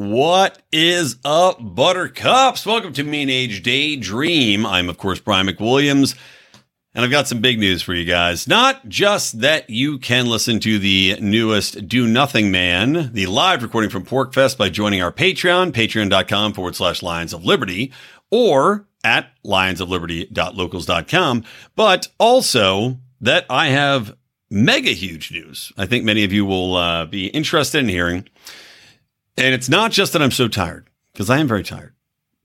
What is up, Buttercups? Welcome to Mean Age Daydream. I'm, of course, Brian McWilliams, and I've got some big news for you guys. Not just that you can listen to the newest Do Nothing Man, the live recording from PorcFest by joining our Patreon, patreon.com forward slash Lions of Liberty, or at lionsofliberty.locals.com, but also that I have mega huge news. I think many of you will uh, be interested in hearing. And it's not just that I'm so tired, because I am very tired.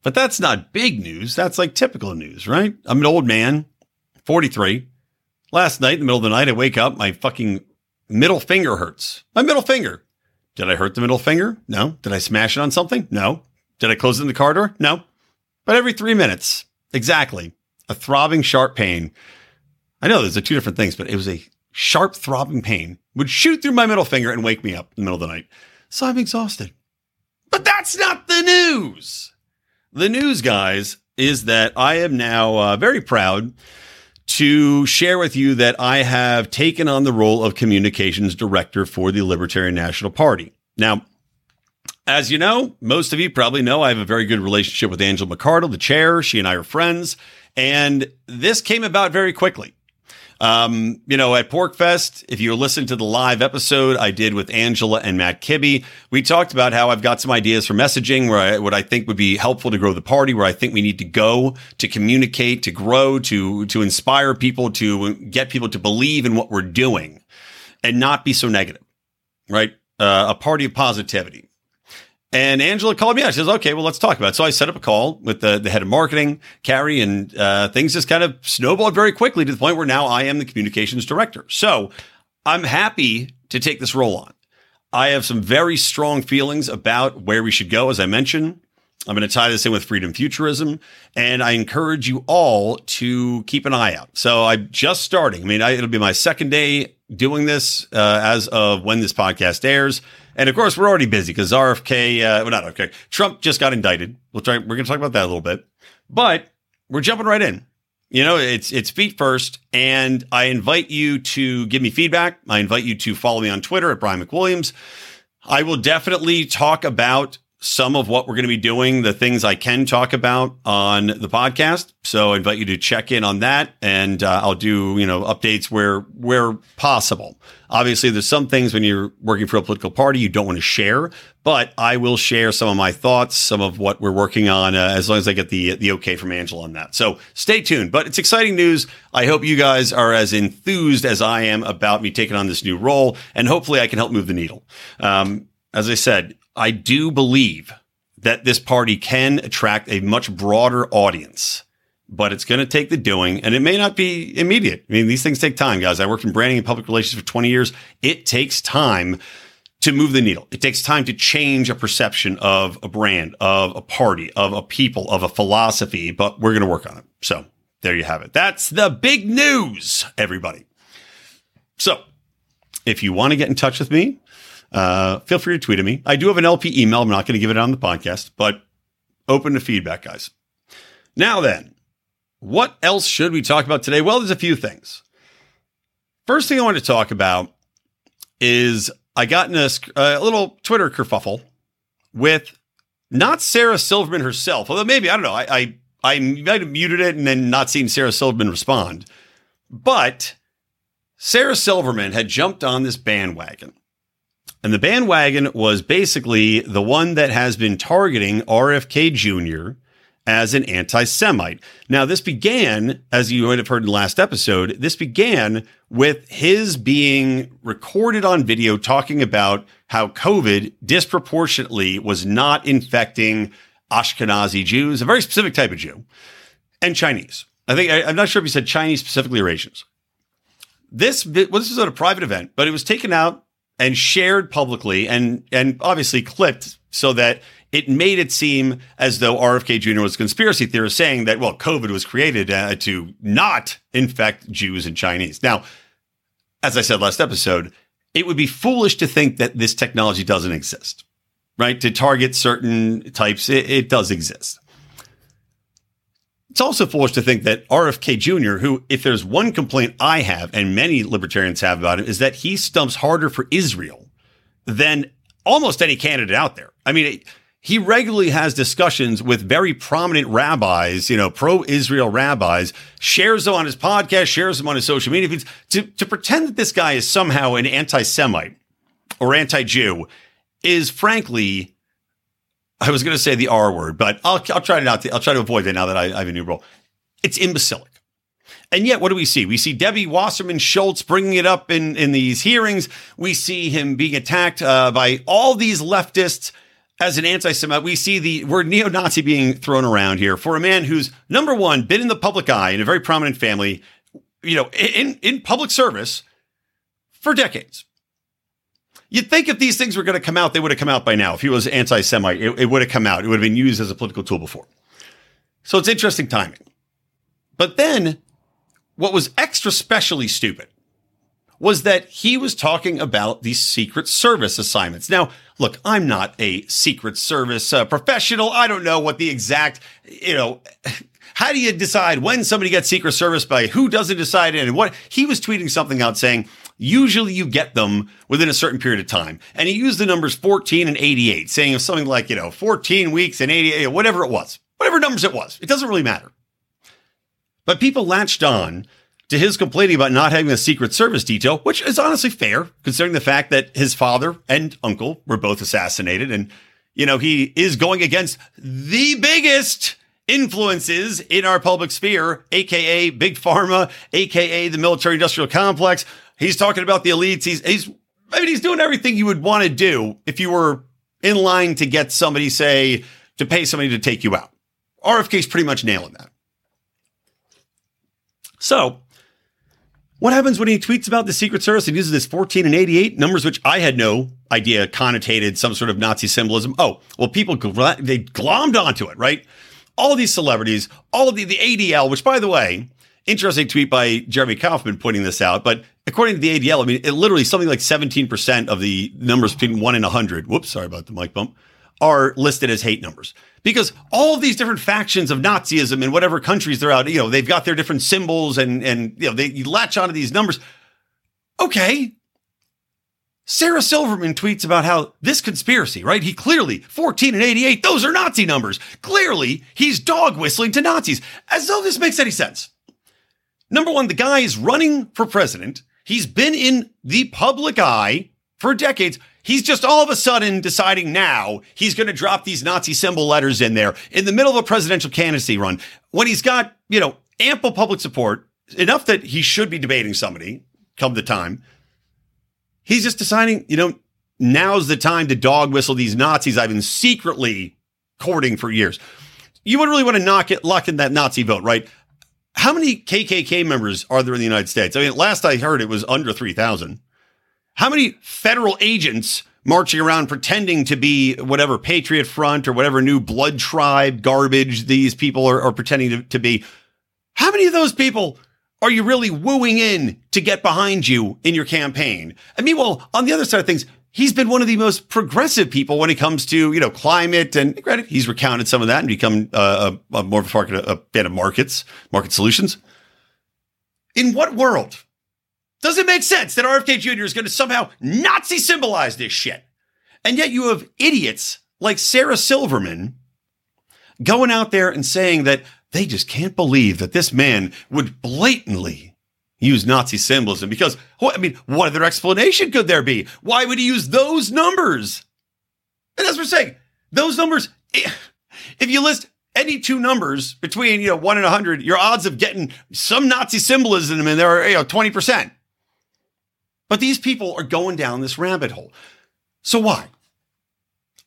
But that's not big news. That's like typical news, right? I'm an old man, 43. Last night, in the middle of the night, I wake up, my fucking middle finger hurts. My middle finger. Did I hurt the middle finger? No. Did I smash it on something? No. Did I close it in the car door? No. But every three minutes, exactly, a throbbing, sharp pain. I know there's a two different things, but it was a sharp, throbbing pain would shoot through my middle finger and wake me up in the middle of the night. So I'm exhausted. But that's not the news. The news, guys, is that I am now uh, very proud to share with you that I have taken on the role of communications director for the Libertarian National Party. Now, as you know, most of you probably know I have a very good relationship with Angela McArdle, the chair. She and I are friends. And this came about very quickly. Um, you know, at PorcFest, if you listen to the live episode I did with Angela and Matt Kibbe, we talked about how I've got some ideas for messaging where I, what I think would be helpful to grow the party, where I think we need to go to communicate, to grow, to, to inspire people, to get people to believe in what we're doing and not be so negative, right? Uh, a party of positivity. And Angela called me out. She says, okay, well, let's talk about it. So I set up a call with the, the head of marketing, Carrie, and uh, things just kind of snowballed very quickly to the point where now I am the communications director. So I'm happy to take this role on. I have some very strong feelings about where we should go, as I mentioned. I'm going to tie this in with freedom futurism, and I encourage you all to keep an eye out. So I'm just starting. I mean, I, it'll be my second day doing this uh, as of when this podcast airs. And of course, we're already busy because RFK, uh, well, not RFK, Trump just got indicted. We'll try, we're going to talk about that a little bit, but we're jumping right in. You know, it's it's feet first, and I invite you to give me feedback. I invite you to follow me on Twitter at Brian McWilliams. I will definitely talk about some of what we're going to be doing, the things I can talk about on the podcast. So I invite you to check in on that and uh, I'll do, you know, updates where, where possible. Obviously, there's some things when you're working for a political party you don't want to share, but I will share some of my thoughts, some of what we're working on, uh, as long as I get the the okay from Angela on that. So stay tuned. But it's exciting news. I hope you guys are as enthused as I am about me taking on this new role, and hopefully I can help move the needle. Um, as I said, I do believe that this party can attract a much broader audience, but it's going to take the doing and it may not be immediate. I mean, these things take time, guys. I worked in branding and public relations for 20 years. It takes time to move the needle. It takes time to change a perception of a brand, of a party, of a people, of a philosophy, but we're going to work on it. So there you have it. That's the big news, everybody. So if you want to get in touch with me, uh, feel free to tweet at me. I do have an LP email. I'm not going to give it on the podcast, but open to feedback, guys. Now then, what else should we talk about today? Well, there's a few things. First thing I want to talk about is I got in a, a little Twitter kerfuffle with not Sarah Silverman herself, although maybe, I don't know, I, I, I might have muted it and then not seen Sarah Silverman respond. But Sarah Silverman had jumped on this bandwagon and the bandwagon was basically the one that has been targeting RFK Jr. as an anti Semite. Now, this began, as you might have heard in the last episode, this began with his being recorded on video talking about how COVID disproportionately was not infecting Ashkenazi Jews, a very specific type of Jew, and Chinese. I think, I, am not sure if he said Chinese specifically or Asians. This, well, this was at a private event, but it was taken out and shared publicly and and obviously clipped so that it made it seem as though RFK Jr. was a conspiracy theorist saying that, well, COVID was created uh, to not infect Jews and Chinese. Now, as I said last episode, it would be foolish to think that this technology doesn't exist, right? To target certain types, it, it does exist. It's also foolish to think that RFK Jr., who, if there's one complaint I have and many libertarians have about him, is that he stumps harder for Israel than almost any candidate out there. I mean, he regularly has discussions with very prominent rabbis, you know, pro-Israel rabbis, shares them on his podcast, shares them on his social media feeds. To, to pretend that this guy is somehow an anti-Semite or anti-Jew is frankly I was going to say the R word, but I'll, I'll try not to, I'll try to avoid that now that I, I have a new role. It's imbecilic. And yet, what do we see? We see Debbie Wasserman Schultz bringing it up in, in these hearings. We see him being attacked uh, by all these leftists as an anti-Semite. We see the word neo-Nazi being thrown around here for a man who's number one, been in the public eye in a very prominent family, you know, in, in public service for decades. You'd think if these things were going to come out, they would have come out by now. If he was anti Semite, it, it would have come out. It would have been used as a political tool before. So it's interesting timing. But then what was extra specially stupid was that he was talking about the Secret Service assignments. Now, look, I'm not a Secret Service uh, professional. I don't know what the exact, you know, how do you decide when somebody gets Secret Service by who doesn't decide it and what? He was tweeting something out saying, usually you get them within a certain period of time. And he used the numbers 14 and 88, saying something like, you know, 14 weeks and 88, whatever it was, whatever numbers it was. It doesn't really matter. But people latched on to his complaining about not having a Secret Service detail, which is honestly fair, considering the fact that his father and uncle were both assassinated. And, you know, he is going against the biggest influences in our public sphere, aka big pharma, aka the military industrial complex. He's talking about the elites. He's he's I mean he's doing everything you would want to do if you were in line to get somebody say to pay somebody to take you out. RFK's pretty much nailing that. So, what happens when he tweets about the Secret Service and uses this 14 and 88 numbers, which I had no idea connotated some sort of Nazi symbolism? Oh, well, people they glommed onto it, right? all these celebrities, all of the, the ADL, which by the way, interesting tweet by Jeremy Kauffman pointing this out, but according to the ADL, I mean, it literally something like 17% of the numbers between one and 100, whoops, sorry about the mic bump, are listed as hate numbers. Because all of these different factions of Nazism in whatever countries they're out, you know, they've got their different symbols and, and, you know, they you latch onto these numbers. Okay, Sarah Silverman tweets about how this conspiracy, right? He clearly, 14 and 88, those are Nazi numbers. Clearly, he's dog whistling to Nazis, as though this makes any sense. Number one, the guy is running for president. He's been in the public eye for decades. He's just all of a sudden deciding now he's going to drop these Nazi symbol letters in there in the middle of a presidential candidacy run when he's got, you know, ample public support, enough that he should be debating somebody come the time He's just deciding, you know, now's the time to dog whistle these Nazis I've been secretly courting for years. You would really want to knock it, lock in that Nazi vote, right? How many KKK members are there in the United States? I mean, last I heard it was under 3,000. How many federal agents marching around pretending to be whatever Patriot Front or whatever new blood tribe garbage these people are, are pretending to, to be? How many of those people are you really wooing in to get behind you in your campaign? And meanwhile, on the other side of things, he's been one of the most progressive people when it comes to you know climate and granted he's recounted some of that and become uh, a, a, more of a, market, a fan of markets market solutions. In what world does it make sense that rfk jr is going to somehow nazi symbolize this shit? And yet you have idiots like sarah silverman going out there and saying that they just can't believe that this man would blatantly use Nazi symbolism because, I mean, what other explanation could there be? Why would he use those numbers? And as we're saying, those numbers, eh, if you list any two numbers between, you know, one and 100, your odds of getting some Nazi symbolism in there are, you know, 20%. But these people are going down this rabbit hole. So why?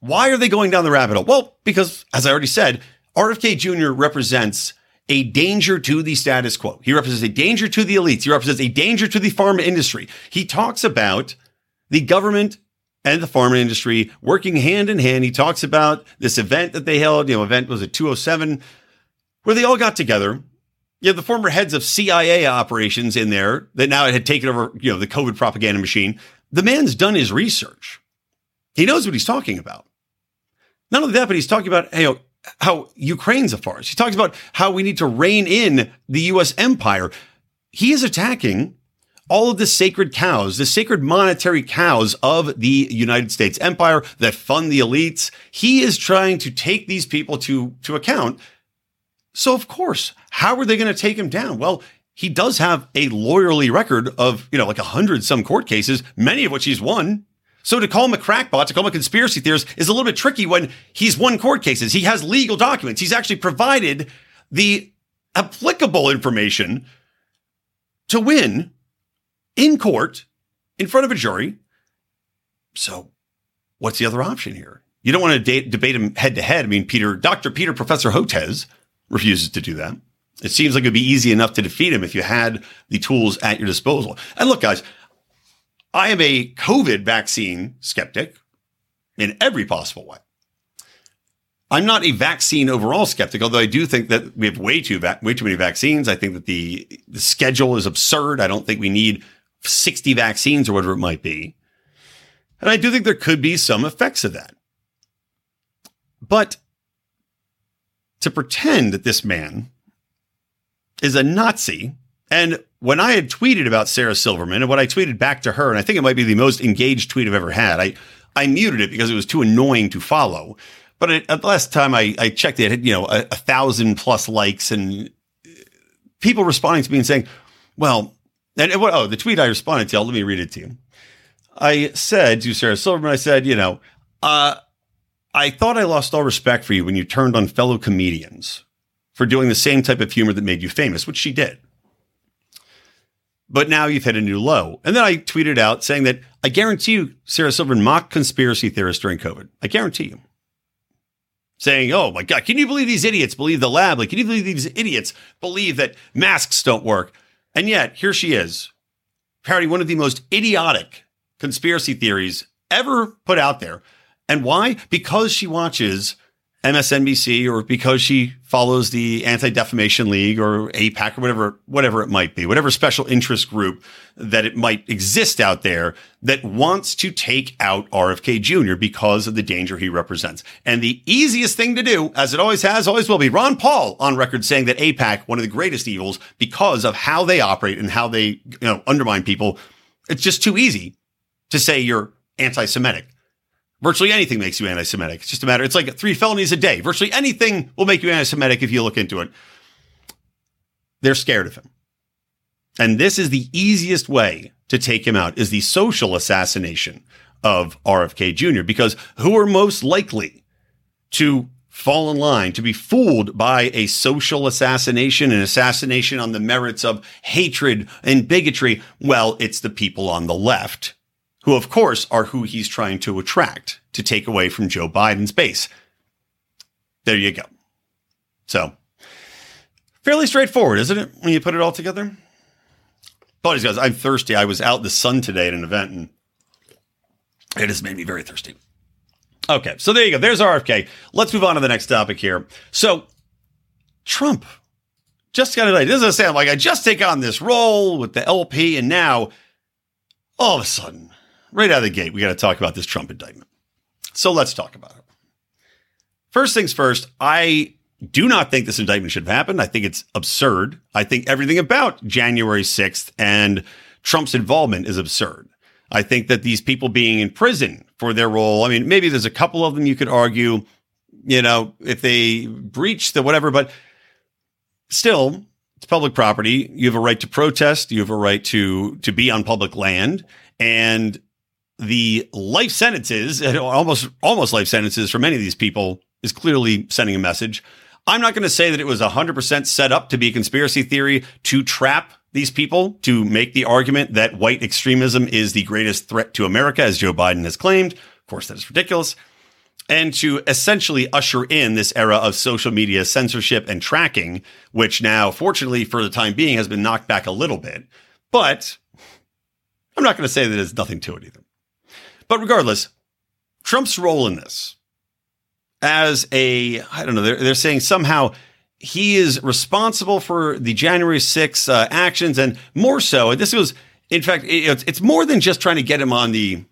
Why are they going down the rabbit hole? Well, because as I already said, RFK Jr. represents a danger to the status quo. He represents a danger to the elites. He represents a danger to the pharma industry. He talks about the government and the pharma industry working hand in hand. He talks about this event that they held, you know, event was it 207, where they all got together. You have the former heads of CIA operations in there that now had taken over, you know, the COVID propaganda machine. The man's done his research. He knows what he's talking about. Not only that, but he's talking about you know, how Ukraine's a farce. He talks about how we need to rein in the U.S. empire. He is attacking all of the sacred cows, the sacred monetary cows of the United States empire that fund the elites. He is trying to take these people to, to account. So, of course, how are they going to take him down? Well, he does have a lawyerly record of, you know, like a hundred some court cases, many of which he's won. So to call him a crackpot, to call him a conspiracy theorist is a little bit tricky when he's won court cases. He has legal documents. He's actually provided the applicable information to win in court in front of a jury. So what's the other option here? You don't want to de- debate him head to head. I mean, Peter, Dr. Peter, Professor Hotez refuses to do that. It seems like it'd be easy enough to defeat him if you had the tools at your disposal. And look, guys, I am a COVID vaccine skeptic in every possible way. I'm not a vaccine overall skeptic, although I do think that we have way too va- way too many vaccines. I think that the the schedule is absurd. I don't think we need 60 vaccines or whatever it might be. And I do think there could be some effects of that. But to pretend that this man is a Nazi and when I had tweeted about Sarah Silverman and what I tweeted back to her, and I think it might be the most engaged tweet I've ever had, I, I muted it because it was too annoying to follow. But at the last time I, I checked, it had, you know, a, a thousand plus likes and people responding to me and saying, well, and what, oh, the tweet I responded to, let me read it to you. I said to Sarah Silverman, I said, you know, uh, I thought I lost all respect for you when you turned on fellow comedians for doing the same type of humor that made you famous, which she did but now you've hit a new low. And then I tweeted out saying that I guarantee you, Sarah Silverman mocked conspiracy theorists during COVID. I guarantee you. Saying, oh my God, can you believe these idiots believe the lab? Like, can you believe these idiots believe that masks don't work? And yet, here she is, parroting one of the most idiotic conspiracy theories ever put out there. And why? Because she watches MSNBC or because she follows the Anti Defamation League or AIPAC or whatever, whatever it might be, whatever special interest group that it might exist out there that wants to take out RFK Jr. because of the danger he represents. And the easiest thing to do, as it always has, always will be, Ron Paul on record saying that AIPAC, one of the greatest evils because of how they operate and how they, you know, undermine people. It's just too easy to say you're anti-Semitic. Virtually anything makes you anti Semitic. It's just a matter, it's like three felonies a day. Virtually anything will make you anti Semitic if you look into it. They're scared of him. And this is the easiest way to take him out is the social assassination of RFK Jr. Because who are most likely to fall in line, to be fooled by a social assassination, an assassination on the merits of hatred and bigotry? Well, it's the people on the left who of course are who he's trying to attract to take away from Joe Biden's base. There you go. So, fairly straightforward, isn't it, when you put it all together? Apologies, guys. I'm thirsty. I was out in the sun today at an event and it has made me very thirsty. Okay, so there you go. There's RFK. Let's move on to the next topic here. So, Trump just got it. This doesn't sound like I just take on this role with the LP, and now all of a sudden right out of the gate, we got to talk about this Trump indictment. So let's talk about it. First things first, I do not think this indictment should have happened. I think it's absurd. I think everything about January 6th and Trump's involvement is absurd. I think that these people being in prison for their role, I mean, maybe there's a couple of them you could argue, you know, if they breach the whatever, but still, it's public property. You have a right to protest. You have a right to to be on public land, and the life sentences, almost almost life sentences for many of these people, is clearly sending a message. I'm not going to say that it was 100% set up to be a conspiracy theory to trap these people to make the argument that white extremism is the greatest threat to America, as Joe Biden has claimed. Of course, that is ridiculous. And to essentially usher in this era of social media censorship and tracking, which now, fortunately, for the time being, has been knocked back a little bit. But I'm not going to say that there's nothing to it either. But regardless, Trump's role in this as a, I don't know, they're, they're saying somehow he is responsible for the January 6th uh, actions and more so, this was, in fact, it, it's more than just trying to get him on the,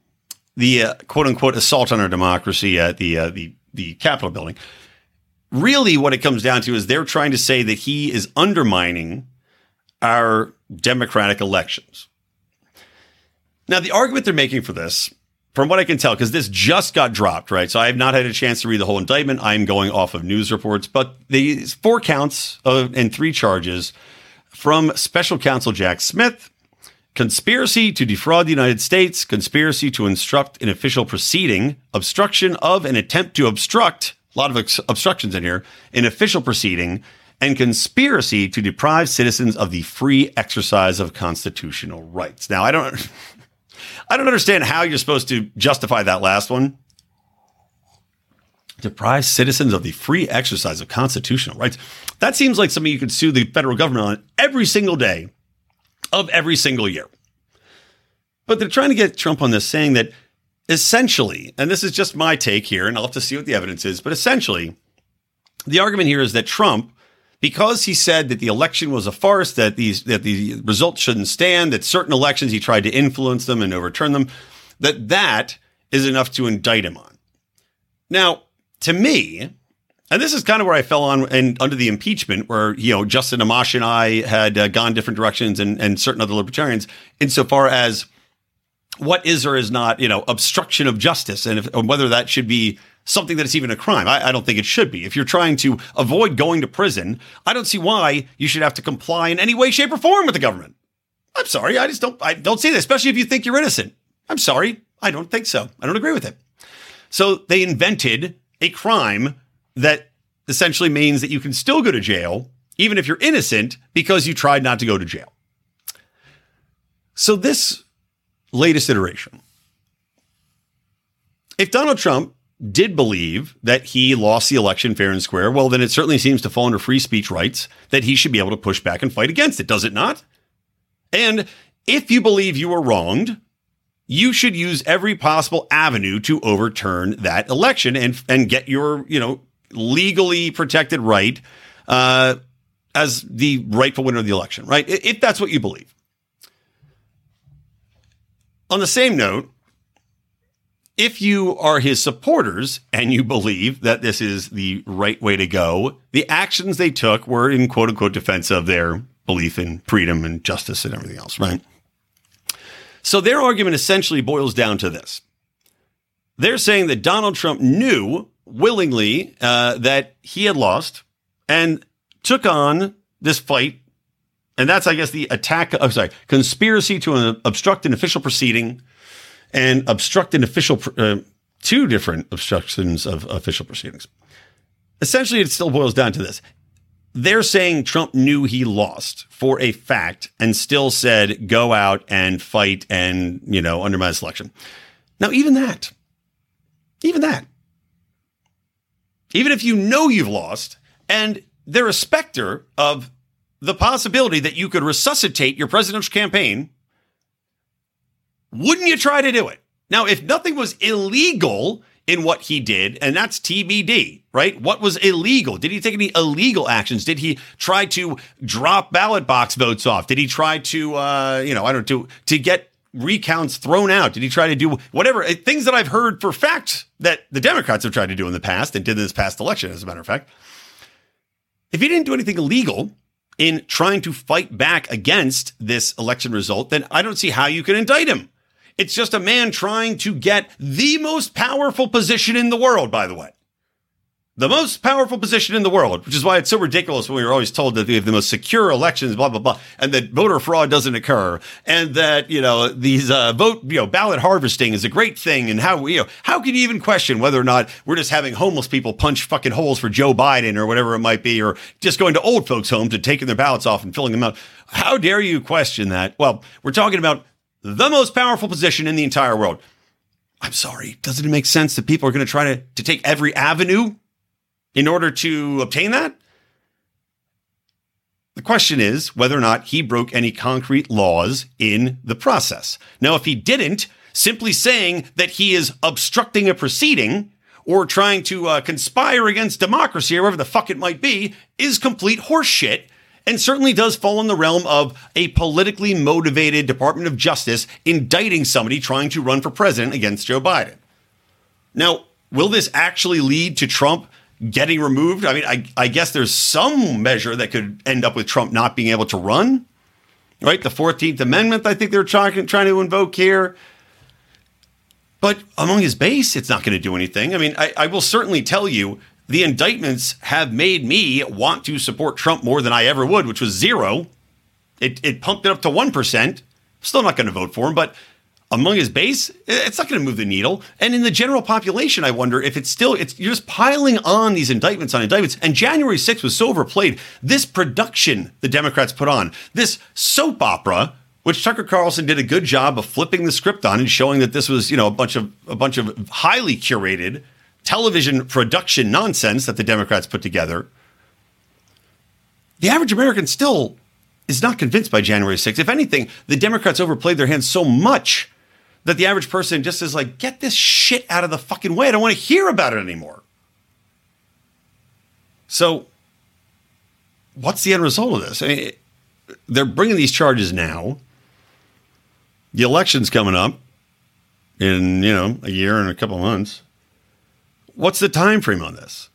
the uh, quote unquote assault on our democracy at the, uh, the, the Capitol building. Really, what it comes down to is they're trying to say that he is undermining our democratic elections. Now, the argument they're making for this from what I can tell, because this just got dropped, right? So I have not had a chance to read the whole indictment. I'm going off of news reports, but the four counts of, and three charges from special counsel Jack Smith conspiracy to defraud the United States, conspiracy to instruct an official proceeding, obstruction of an attempt to obstruct, a lot of ex- obstructions in here, an official proceeding, and conspiracy to deprive citizens of the free exercise of constitutional rights. Now, I don't. I don't understand how you're supposed to justify that last one. Deprive citizens of the free exercise of constitutional rights. That seems like something you could sue the federal government on every single day of every single year. But they're trying to get Trump on this, saying that essentially, and this is just my take here, and I'll have to see what the evidence is, but essentially, the argument here is that Trump because he said that the election was a farce, that these that the results shouldn't stand, that certain elections he tried to influence them and overturn them, that that is enough to indict him on. Now, to me, and this is kind of where I fell on and under the impeachment, where you know Justin Amash and I had uh, gone different directions, and and certain other libertarians, insofar as what is or is not, you know, obstruction of justice, and if, whether that should be something that is even a crime. I, I, don't think it should be. If you're trying to avoid going to prison, I don't see why you should have to comply in any way, shape, or form with the government. I'm sorry. I just don't, I don't see that, especially if you think you're innocent. I'm sorry. I don't think so. I don't agree with it. So they invented a crime that essentially means that you can still go to jail, even if you're innocent, because you tried not to go to jail. So this latest iteration, if Donald Trump did believe that he lost the election fair and square, well, then it certainly seems to fall under free speech rights that he should be able to push back and fight against it, does it not? And if you believe you were wronged, you should use every possible avenue to overturn that election and and get your you know legally protected right uh, as the rightful winner of the election, right? If that's what you believe. On the same note, if you are his supporters and you believe that this is the right way to go, the actions they took were in quote unquote defense of their belief in freedom and justice and everything else, right? So their argument essentially boils down to this. They're saying that Donald Trump knew willingly uh, that he had lost and took on this fight. And that's, I guess, the attack. I'm sorry, conspiracy to obstruct an official proceeding and obstruct an official, uh, two different obstructions of official proceedings. Essentially, it still boils down to this. They're saying Trump knew he lost for a fact and still said, go out and fight and, you know, undermine the selection. Now, even that, even that, even if you know you've lost and they're a specter of the possibility that you could resuscitate your presidential campaign wouldn't you try to do it? Now, if nothing was illegal in what he did, and that's TBD, right? What was illegal? Did he take any illegal actions? Did he try to drop ballot box votes off? Did he try to, uh, you know, I don't know, to to get recounts thrown out? Did he try to do whatever uh, things that I've heard for fact that the Democrats have tried to do in the past and did in this past election, as a matter of fact? If he didn't do anything illegal in trying to fight back against this election result, then I don't see how you can indict him. It's just a man trying to get the most powerful position in the world, by the way. The most powerful position in the world, which is why it's so ridiculous when we are always told that we have the most secure elections, blah, blah, blah, and that voter fraud doesn't occur. And that, you know, these uh, vote, you know, ballot harvesting is a great thing. And how, you know, how can you even question whether or not we're just having homeless people punch fucking holes for Joe Biden or whatever it might be, or just going to old folks' homes and taking their ballots off and filling them out? How dare you question that? Well, we're talking about the most powerful position in the entire world. I'm sorry, doesn't it make sense that people are going to try to, to take every avenue in order to obtain that? The question is whether or not he broke any concrete laws in the process. Now, if he didn't, simply saying that he is obstructing a proceeding or trying to uh, conspire against democracy or whatever the fuck it might be is complete horseshit and certainly does fall in the realm of a politically motivated Department of Justice indicting somebody trying to run for president against Joe Biden. Now, will this actually lead to Trump getting removed? I mean, I, I guess there's some measure that could end up with Trump not being able to run, right? The 14th Amendment, I think they're trying, trying to invoke here. But among his base, it's not going to do anything. I mean, I, I will certainly tell you the indictments have made me want to support Trump more than I ever would, which was zero. It, it pumped it up to 1%. Still not going to vote for him, but among his base, it's not going to move the needle. And in the general population, I wonder if it's still, it's you're just piling on these indictments on indictments. And January 6th was so overplayed. This production the Democrats put on, this soap opera, which Tucker Carlson did a good job of flipping the script on and showing that this was, you know, a bunch of a bunch of highly curated television production nonsense that the Democrats put together. The average American still is not convinced by January 6th. If anything, the Democrats overplayed their hand so much that the average person just is like, get this shit out of the fucking way. I don't want to hear about it anymore. So, what's the end result of this? I mean, they're bringing these charges now. The election's coming up in, you know, a year and a couple months. What's the time frame on this?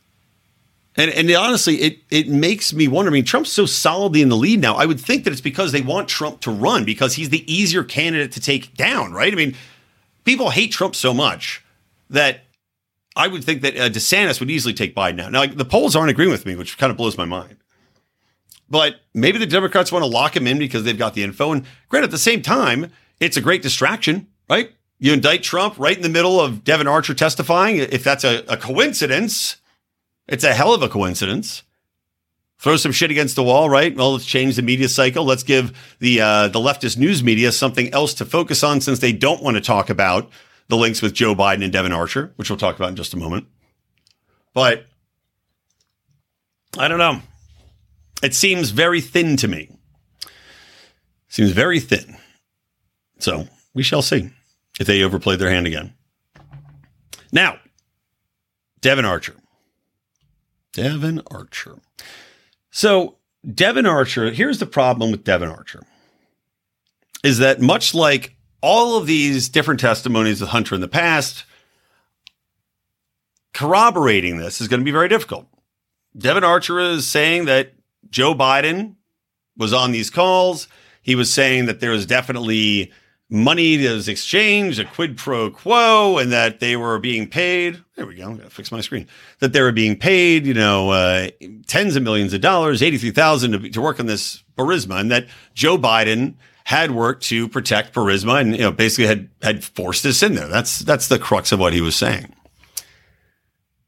And and honestly, it it makes me wonder. I mean, Trump's so solidly in the lead now. I would think that it's because they want Trump to run because he's the easier candidate to take down, right? I mean, people hate Trump so much that I would think that uh, DeSantis would easily take Biden now. Now, like, the polls aren't agreeing with me, which kind of blows my mind. But maybe the Democrats want to lock him in because they've got the info. And granted, at the same time, it's a great distraction, right? You indict Trump right in the middle of Devon Archer testifying. If that's a, a coincidence, it's a hell of a coincidence. Throw some shit against the wall, right? Well, let's change the media cycle. Let's give the uh, the leftist news media something else to focus on, since they don't want to talk about the links with Joe Biden and Devon Archer, which we'll talk about in just a moment. But I don't know. It seems very thin to me. Seems very thin. So we shall see if they overplayed their hand again. Now, Devon Archer. Devon Archer. So, Devon Archer, here's the problem with Devon Archer is that much like all of these different testimonies of Hunter in the past, corroborating this is going to be very difficult. Devon Archer is saying that Joe Biden was on these calls. He was saying that there was definitely money that was exchanged, a quid pro quo, and that they were being paid. There we go. I gotta fix my screen. That they were being paid, you know, uh, tens of millions of dollars, eighty-three thousand to, to work on this Burisma, and that Joe Biden had worked to protect Burisma, and you know, basically had had forced this in there. That's that's the crux of what he was saying.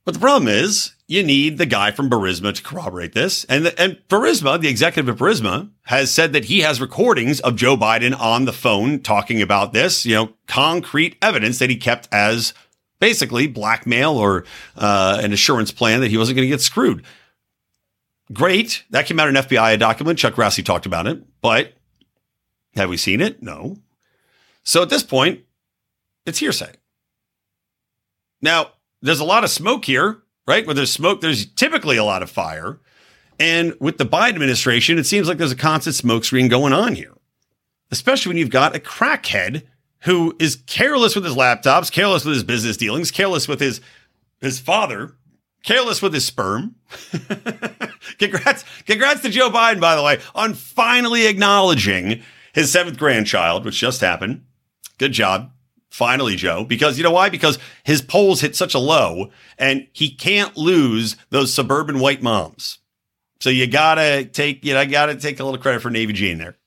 But the problem is, you need the guy from Burisma to corroborate this. And, the, and Burisma, the executive of Burisma, has said that he has recordings of Joe Biden on the phone talking about this, you know, concrete evidence that he kept as basically blackmail or uh, an assurance plan that he wasn't going to get screwed. Great. That came out in an FBI document. Chuck Grassley talked about it, but have we seen it? No. So at this point, it's hearsay. Now, there's a lot of smoke here, right? Where there's smoke, there's typically a lot of fire. And with the Biden administration, it seems like there's a constant smokescreen going on here, especially when you've got a crackhead who is careless with his laptops, careless with his business dealings, careless with his his father, careless with his sperm. congrats, congrats to Joe Biden, by the way, on finally acknowledging his seventh grandchild, which just happened. Good job. Finally, Joe, because you know why? Because his polls hit such a low and he can't lose those suburban white moms. So you gotta take, you know, I gotta take a little credit for Navy Jean there.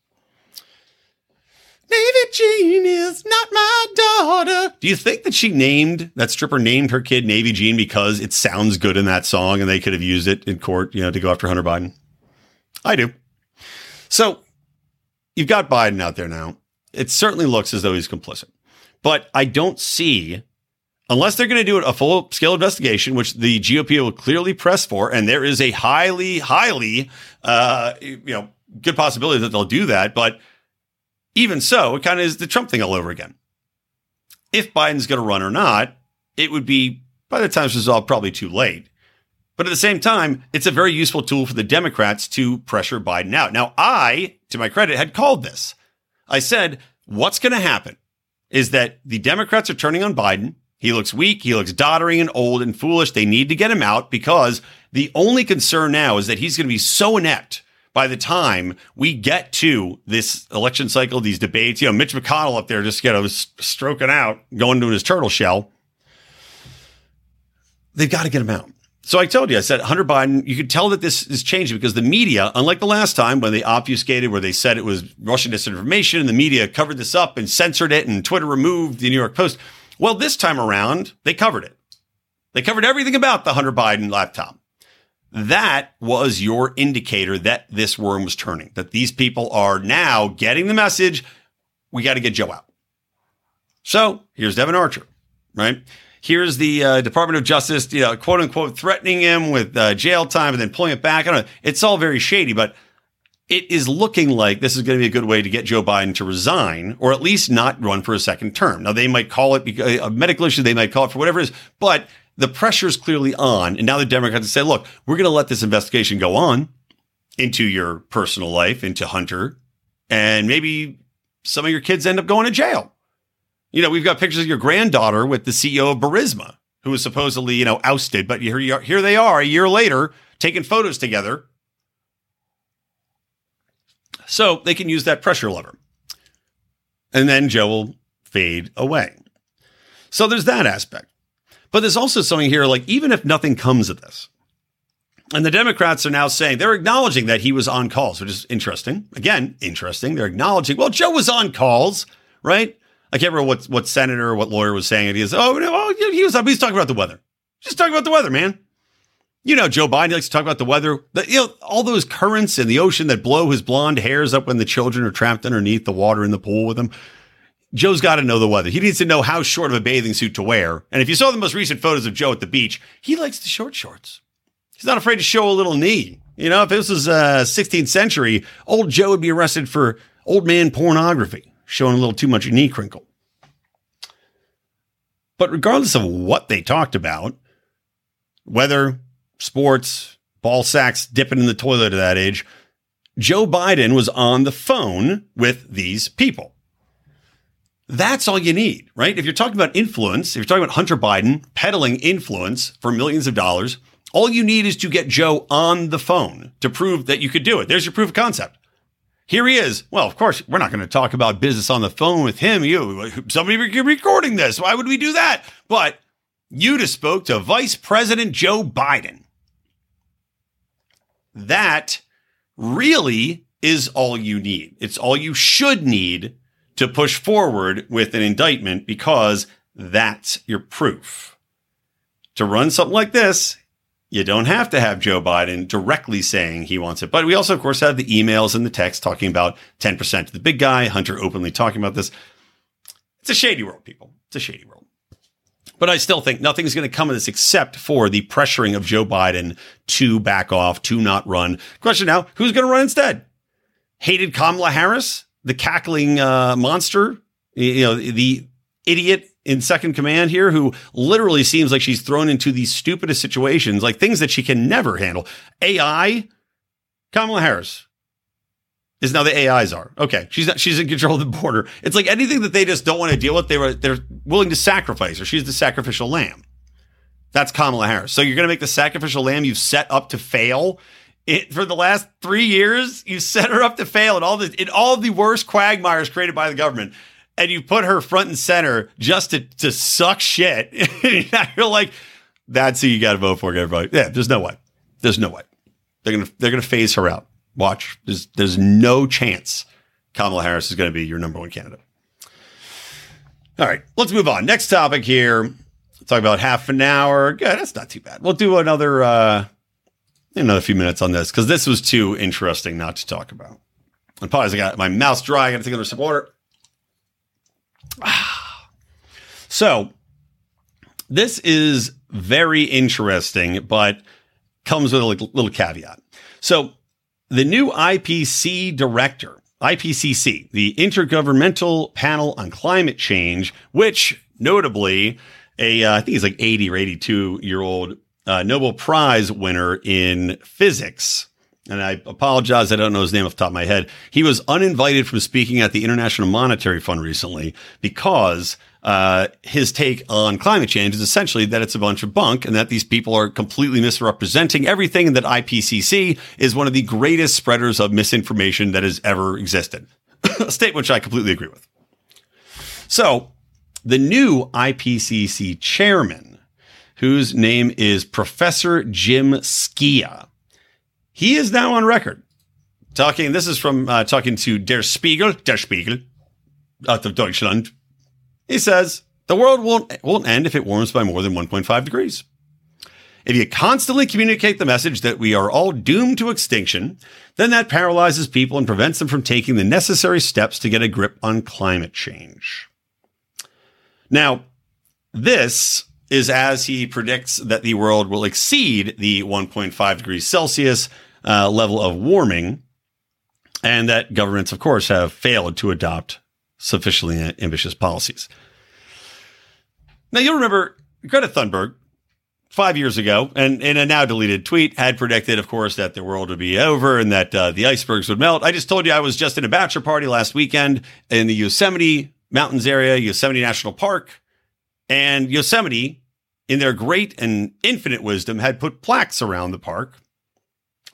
Navy Jean is not my daughter. Do you think that she named that stripper named her kid Navy Jean because it sounds good in that song and they could have used it in court, you know, to go after Hunter Biden? I do. So you've got Biden out there now. It certainly looks as though he's complicit. But I don't see, unless they're going to do a full scale investigation, which the GOP will clearly press for, and there is a highly, highly, uh, you know, good possibility that they'll do that. But even so, it kind of is the Trump thing all over again. if Biden's going to run or not, it would be by the time it's resolved, probably too late. But at the same time, it's a very useful tool for the Democrats to pressure Biden out. Now, I, to my credit, had called this. I said, what's going to happen is that the Democrats are turning on Biden. He looks weak. He looks doddering and old and foolish. They need to get him out because the only concern now is that he's going to be so inept by the time we get to this election cycle, these debates. You know, Mitch McConnell up there just, you know, stroking out, going to his turtle shell. They've got to get him out. So I told you, I said Hunter Biden, you could tell that this is changing because the media, unlike the last time when they obfuscated, where they said it was Russian disinformation and the media covered this up and censored it and Twitter removed the New York Post. Well, this time around, they covered it. They covered everything about the Hunter Biden laptop. That was your indicator that this worm was turning, that these people are now getting the message. We got to get Joe out. So here's Devon Archer, right? Here's the uh, Department of Justice, you know, quote unquote, threatening him with uh, jail time and then pulling it back. I don't know. It's all very shady, but it is looking like this is going to be a good way to get Joe Biden to resign or at least not run for a second term. Now, they might call it a medical issue, they might call it for whatever it is, but the pressure is clearly on. And now the Democrats say, look, we're going to let this investigation go on into your personal life, into Hunter, and maybe some of your kids end up going to jail. You know, we've got pictures of your granddaughter with the CEO of Burisma, who was supposedly, you know, ousted, but here, here they are a year later taking photos together. So they can use that pressure lever. And then Joe will fade away. So there's that aspect. But there's also something here like, even if nothing comes of this, and the Democrats are now saying they're acknowledging that he was on calls, which is interesting. Again, interesting. They're acknowledging, well, Joe was on calls, right? I can't remember what what senator or what lawyer was saying it. He "Oh no, oh, he was he's talking about the weather. Just talking about the weather, man." You know, Joe Biden likes to talk about the weather. The, you know, all those currents in the ocean that blow his blonde hairs up when the children are trapped underneath the water in the pool with him. Joe's got to know the weather. He needs to know how short of a bathing suit to wear. And if you saw the most recent photos of Joe at the beach, he likes the short shorts. He's not afraid to show a little knee. You know, if this was uh, 16th century, old Joe would be arrested for old man pornography, showing a little too much knee crinkle. But regardless of what they talked about, weather, sports, ball sacks dipping in the toilet at that age, Joe Biden was on the phone with these people. That's all you need, right? If you're talking about influence, if you're talking about Hunter Biden peddling influence for millions of dollars, all you need is to get Joe on the phone to prove that you could do it. There's your proof of concept. Here he is. Well, of course, we're not going to talk about business on the phone with him. You, somebody recording this. Why would we do that? But you just spoke to Vice President Joe Biden. That really is all you need. It's all you should need to push forward with an indictment because that's your proof. To run something like this, you don't have to have Joe Biden directly saying he wants it. But we also, of course, have the emails and the text talking about 10% to the big guy, Hunter openly talking about this. It's a shady world, people. It's a shady world. But I still think nothing's going to come of this except for the pressuring of Joe Biden to back off, to not run. Question now who's going to run instead? Hated Kamala Harris, the cackling uh, monster, you know, the idiot in second command here who literally seems like she's thrown into the stupidest situations, like things that she can never handle. AI, Kamala Harris is now the AIs are. Okay. She's not, she's in control of the border. It's like anything that they just don't want to deal with, they were, they're willing to sacrifice her. She's the sacrificial lamb. That's Kamala Harris. So you're going to make the sacrificial lamb you've set up to fail it, for the last three years, you set her up to fail in all the in all the worst quagmires created by the government and you put her front and center just to, to suck shit. You're like, that's who you got to vote for, everybody. Yeah, there's no way. There's no way. They're gonna they're gonna phase her out. Watch. There's there's no chance Kamala Harris is to be your number one candidate. All right, let's move on. Next topic here. Talk about half an hour. Good, that's not too bad. We'll do another uh, another few minutes on this because this was too interesting not to talk about. And pause. I got my mouth dry. I got to take another sip of water. So this is very interesting, but comes with a little caveat. So the new IPC director, IPCC, the Intergovernmental Panel on Climate Change, which notably a uh, I think he's like 80 or 82 year old uh, Nobel Prize winner in physics. And I apologize, I don't know his name off the top of my head. He was uninvited from speaking at the International Monetary Fund recently because uh, his take on climate change is essentially that it's a bunch of bunk and that these people are completely misrepresenting everything and that IPCC is one of the greatest spreaders of misinformation that has ever existed. a statement which I completely agree with. So, the new IPCC chairman, whose name is Professor Jim Skea, he is now on record talking. This is from uh, talking to Der Spiegel, Der Spiegel, out of Deutschland. He says, the world won't, won't end if it warms by more than 1.5 degrees. If you constantly communicate the message that we are all doomed to extinction, then that paralyzes people and prevents them from taking the necessary steps to get a grip on climate change. Now, this is as he predicts that the world will exceed the 1.5 degrees Celsius uh, level of warming, and that governments, of course, have failed to adopt sufficiently ambitious policies. Now, you'll remember Greta Thunberg five years ago, and in a now deleted tweet, had predicted, of course, that the world would be over and that uh, the icebergs would melt. I just told you I was just in a bachelor party last weekend in the Yosemite Mountains area, Yosemite National Park, and Yosemite, in their great and infinite wisdom, had put plaques around the park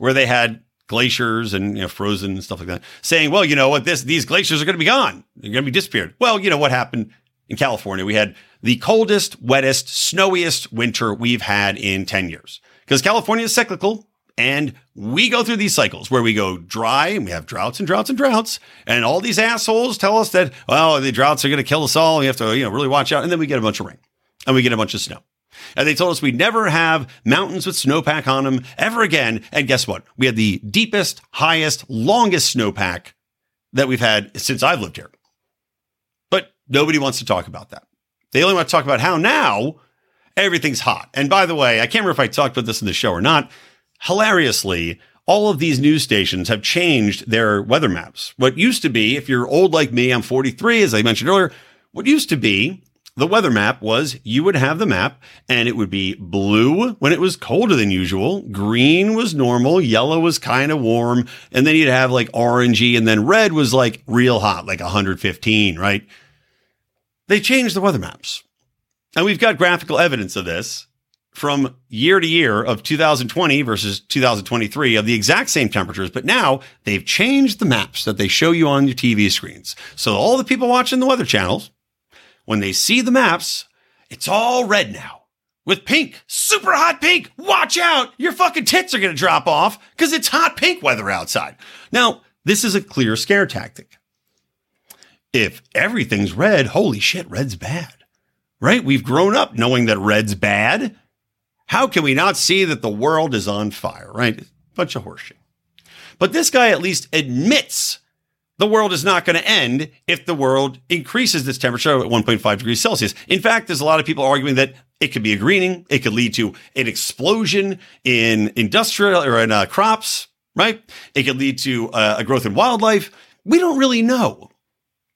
where they had glaciers and you know, frozen and stuff like that, saying, well, you know what, this these glaciers are going to be gone. They're going to be disappeared. Well, you know what happened in California? We had the coldest, wettest, snowiest winter we've had in 10 years. Because California is cyclical and we go through these cycles where we go dry and we have droughts and droughts and droughts. And all these assholes tell us that, well, the droughts are going to kill us all. We have to, you know, really watch out. And then we get a bunch of rain and we get a bunch of snow. And they told us we'd never have mountains with snowpack on them ever again. And guess what? We had the deepest, highest, longest snowpack that we've had since I've lived here. But nobody wants to talk about that. They only want to talk about how now everything's hot. And by the way, I can't remember if I talked about this in the show or not. Hilariously, all of these news stations have changed their weather maps. What used to be, if you're old like me, I'm 43, as I mentioned earlier, what used to be the weather map was you would have the map and it would be blue when it was colder than usual. Green was normal. Yellow was kind of warm. And then you'd have like orangey and then red was like real hot, like 115, right? They changed the weather maps. And we've got graphical evidence of this from year to year of 2020 versus 2023 of the exact same temperatures. But now they've changed the maps that they show you on your TV screens. So all the people watching the weather channels, when they see the maps, it's all red now with pink, super hot pink. Watch out. Your fucking tits are going to drop off because it's hot pink weather outside. Now, this is a clear scare tactic. If everything's red, holy shit, red's bad, right? We've grown up knowing that red's bad. How can we not see that the world is on fire, right? Bunch of horseshit. But this guy at least admits the world is not going to end if the world increases its temperature at 1.5 degrees Celsius. In fact, there's a lot of people arguing that it could be a greening. It could lead to an explosion in industrial or in uh, crops, right? It could lead to uh, a growth in wildlife. We don't really know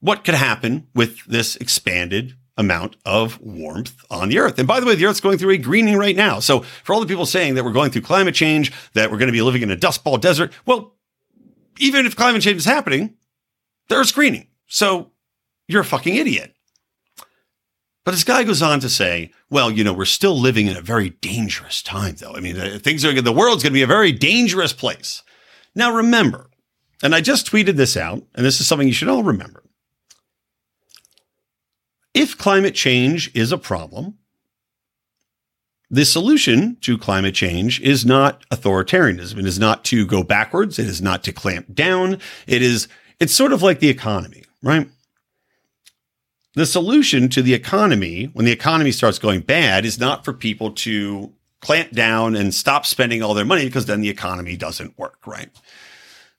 what could happen with this expanded amount of warmth on the earth. And by the way, the earth's going through a greening right now. So for all the people saying that we're going through climate change, that we're going to be living in a dust ball desert, well, even if climate change is happening, they're screening. So you're a fucking idiot. But this guy goes on to say, well, you know, we're still living in a very dangerous time, though. I mean, uh, things are, the world's going to be a very dangerous place. Now, remember, and I just tweeted this out, and this is something you should all remember. If climate change is a problem, the solution to climate change is not authoritarianism. It is not to go backwards. It is not to clamp down. It is it's sort of like the economy, right? The solution to the economy, when the economy starts going bad, is not for people to clamp down and stop spending all their money because then the economy doesn't work, right?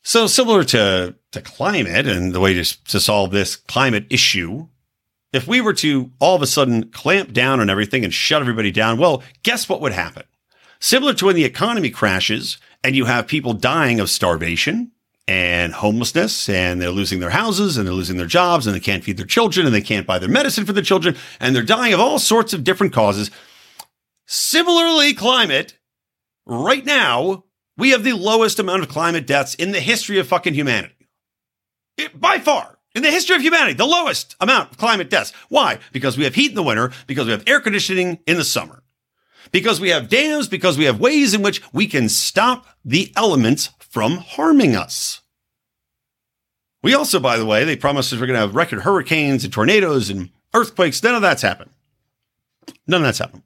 So similar to, to climate and the way to, to solve this climate issue, if we were to all of a sudden clamp down on everything and shut everybody down, well, guess what would happen? Similar to when the economy crashes and you have people dying of starvation, and homelessness and they're losing their houses and they're losing their jobs and they can't feed their children and they can't buy their medicine for their children and they're dying of all sorts of different causes. Similarly, climate, right now, we have the lowest amount of climate deaths in the history of fucking humanity. It, by far, in the history of humanity, the lowest amount of climate deaths. Why? Because we have heat in the winter, because we have air conditioning in the summer, because we have dams, because we have ways in which we can stop the elements from harming us. We also, by the way, they promised us we're going to have record hurricanes and tornadoes and earthquakes. None of that's happened. None of that's happened.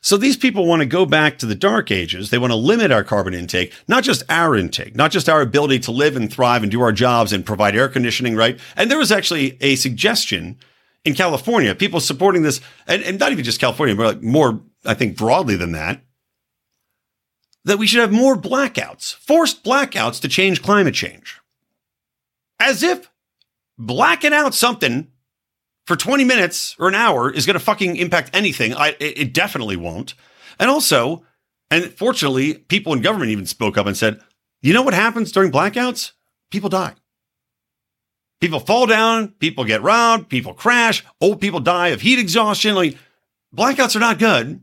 So these people want to go back to the dark ages. They want to limit our carbon intake, not just our intake, not just our ability to live and thrive and do our jobs and provide air conditioning, right? And there was actually a suggestion in California, people supporting this, and, and not even just California, but like more, I think, broadly than that, that we should have more blackouts, forced blackouts to change climate change. As if blacking out something for 20 minutes or an hour is going to fucking impact anything. I, it definitely won't. And also, and fortunately, people in government even spoke up and said, you know what happens during blackouts? People die. People fall down, people get robbed, people crash, old people die of heat exhaustion. Like blackouts are not good.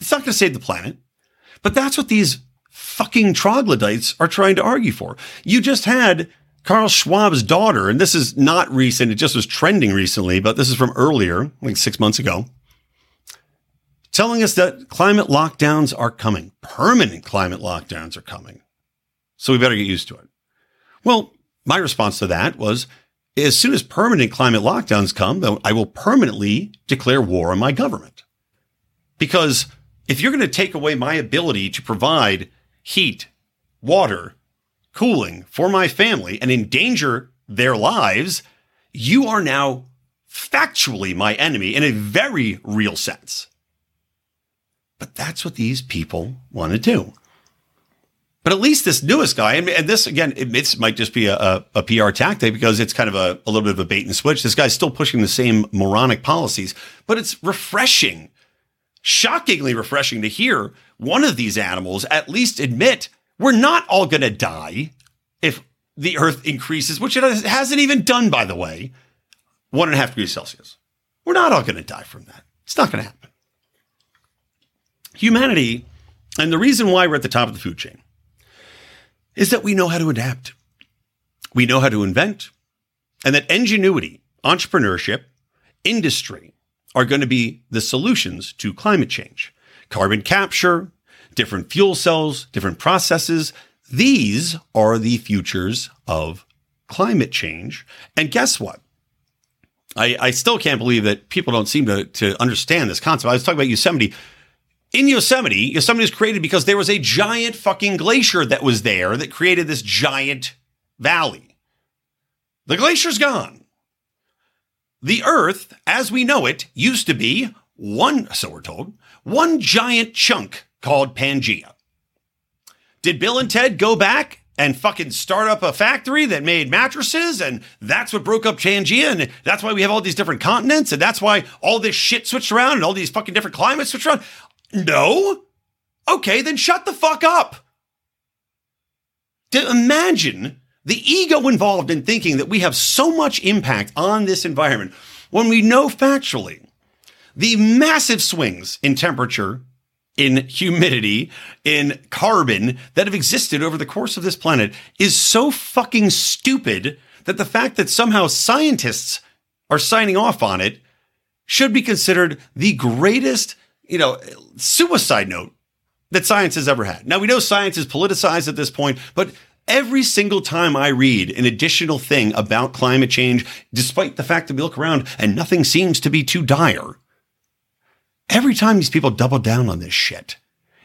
It's not going to save the planet. But that's what these fucking troglodytes are trying to argue for. You just had Carl Schwab's daughter, and this is not recent, it just was trending recently, but this is from earlier, like six months ago, telling us that climate lockdowns are coming. Permanent climate lockdowns are coming. So we better get used to it. Well, my response to that was as soon as permanent climate lockdowns come, I will permanently declare war on my government. Because if you're going to take away my ability to provide heat, water, cooling for my family and endanger their lives, you are now factually my enemy in a very real sense. But that's what these people want to do. But at least this newest guy, and, this again, it might just be a, a, PR tactic because it's kind of a, a little bit of a bait and switch. This guy's still pushing the same moronic policies, but it's refreshing, shockingly refreshing to hear one of these animals at least admit we're not all going to die if the Earth increases, which it hasn't even done, by the way, one and a half degrees Celsius. We're not all going to die from that. It's not going to happen. Humanity, and the reason why we're at the top of the food chain, is that we know how to adapt. We know how to invent, and that ingenuity, entrepreneurship, industry are going to be the solutions to climate change. Carbon capture, different fuel cells, different processes. These are the futures of climate change. And guess what? I, I still can't believe that people don't seem to, to understand this concept. I was talking about Yosemite. In Yosemite, Yosemite was created because there was a giant fucking glacier that was there that created this giant valley. The glacier's gone. The Earth, as we know it, used to be one, so we're told, one giant chunk called Pangea. Did Bill and Ted go back and fucking start up a factory that made mattresses and that's what broke up Pangea and that's why we have all these different continents and that's why all this shit switched around and all these fucking different climates switched around? No. Okay, then shut the fuck up. To imagine the ego involved in thinking that we have so much impact on this environment when we know factually the massive swings in temperature in humidity, in carbon that have existed over the course of this planet is so fucking stupid that the fact that somehow scientists are signing off on it should be considered the greatest, you know, suicide note that science has ever had. Now we know science is politicized at this point, but every single time I read an additional thing about climate change, despite the fact that we look around and nothing seems to be too dire, Every time these people double down on this shit,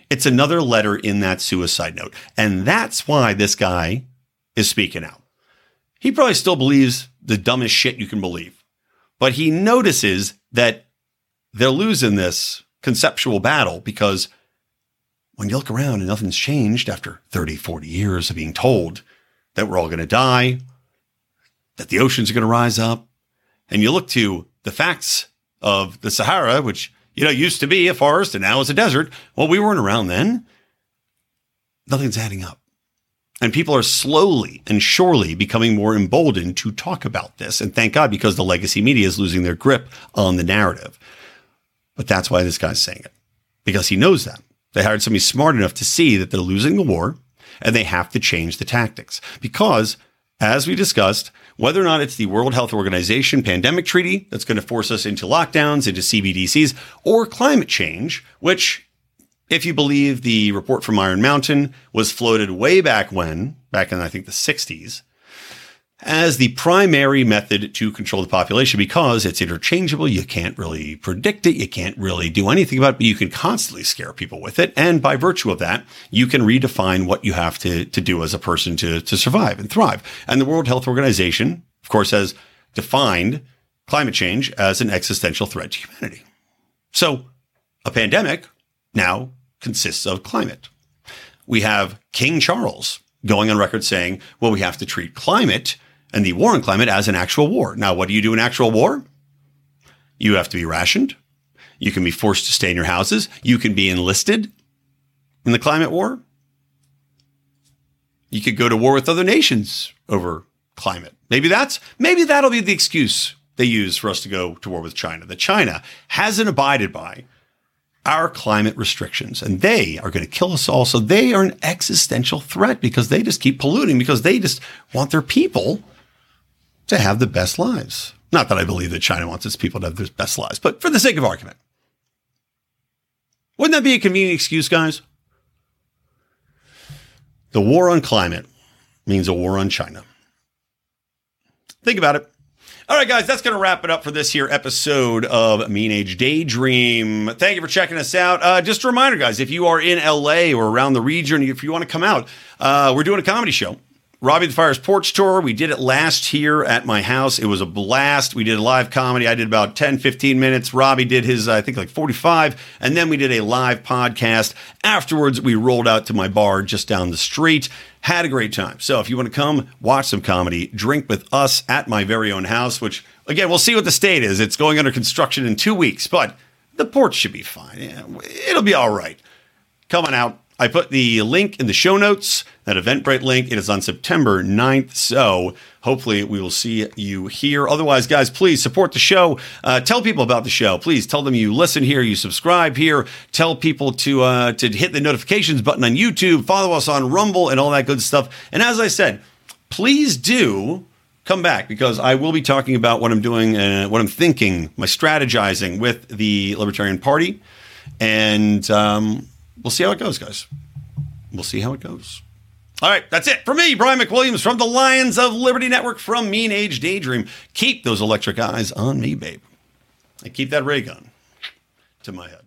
it's another letter in that suicide note. And that's why this guy is speaking out. He probably still believes the dumbest shit you can believe, but he notices that they're losing this conceptual battle because when you look around and nothing's changed after 30, 40 years of being told that we're all going to die, that the oceans are going to rise up, and you look to the facts of the Sahara, which you know, used to be a forest and now it's a desert. Well, we weren't around then. Nothing's adding up. And people are slowly and surely becoming more emboldened to talk about this. And thank God, because the legacy media is losing their grip on the narrative. But that's why this guy's saying it, because he knows that. They hired somebody smart enough to see that they're losing the war and they have to change the tactics. Because, as we discussed, whether or not it's the World Health Organization pandemic treaty that's going to force us into lockdowns, into CBDCs, or climate change, which if you believe the report from Iron Mountain was floated way back when, back in I think the 60s, as the primary method to control the population because it's interchangeable. You can't really predict it. You can't really do anything about it, but you can constantly scare people with it. And by virtue of that, you can redefine what you have to, to do as a person to, to survive and thrive. And the World Health Organization, of course, has defined climate change as an existential threat to humanity. So a pandemic now consists of climate. We have King Charles going on record saying, well, we have to treat climate and the war on climate as an actual war. Now, what do you do in actual war? You have to be rationed. You can be forced to stay in your houses. You can be enlisted in the climate war. You could go to war with other nations over climate. Maybe that's, maybe that'll be the excuse they use for us to go to war with China, that China hasn't abided by our climate restrictions and they are going to kill us all. So they are an existential threat because they just keep polluting because they just want their people to have the best lives. Not that I believe that China wants its people to have their best lives, but for the sake of argument. Wouldn't that be a convenient excuse, guys? The war on climate means a war on China. Think about it. All right, guys, that's going to wrap it up for this here episode of Moonage Daydream. Thank you for checking us out. Uh, just a reminder, guys, if you are in LA or around the region, if you want to come out, uh, we're doing a comedy show. Robbie the Fire's porch tour. We did it last here at my house. It was a blast. We did a live comedy. I did about 10, 15 minutes. Robbie did his, I think, like 45. And then we did a live podcast. Afterwards, we rolled out to my bar just down the street had a great time. So if you want to come watch some comedy, drink with us at my very own house, which again, we'll see what the state is. It's going under construction in two weeks, but the porch should be fine. Yeah, it'll be all right. Coming out I put the link in the show notes, that Eventbrite link. It is on September 9th. So hopefully we will see you here. Otherwise, guys, please support the show. Uh, tell people about the show. Please tell them you listen here, you subscribe here. Tell people to uh, to hit the notifications button on YouTube, follow us on Rumble, and all that good stuff. And as I said, please do come back because I will be talking about what I'm doing, uh, what I'm thinking, my strategizing with the Libertarian Party, and um, we'll see how it goes, guys. We'll see how it goes. All right, that's it for me, Brian McWilliams from the Lions of Liberty Network from Moonage Daydream. Keep those electric eyes on me, babe. And keep that ray gun to my head.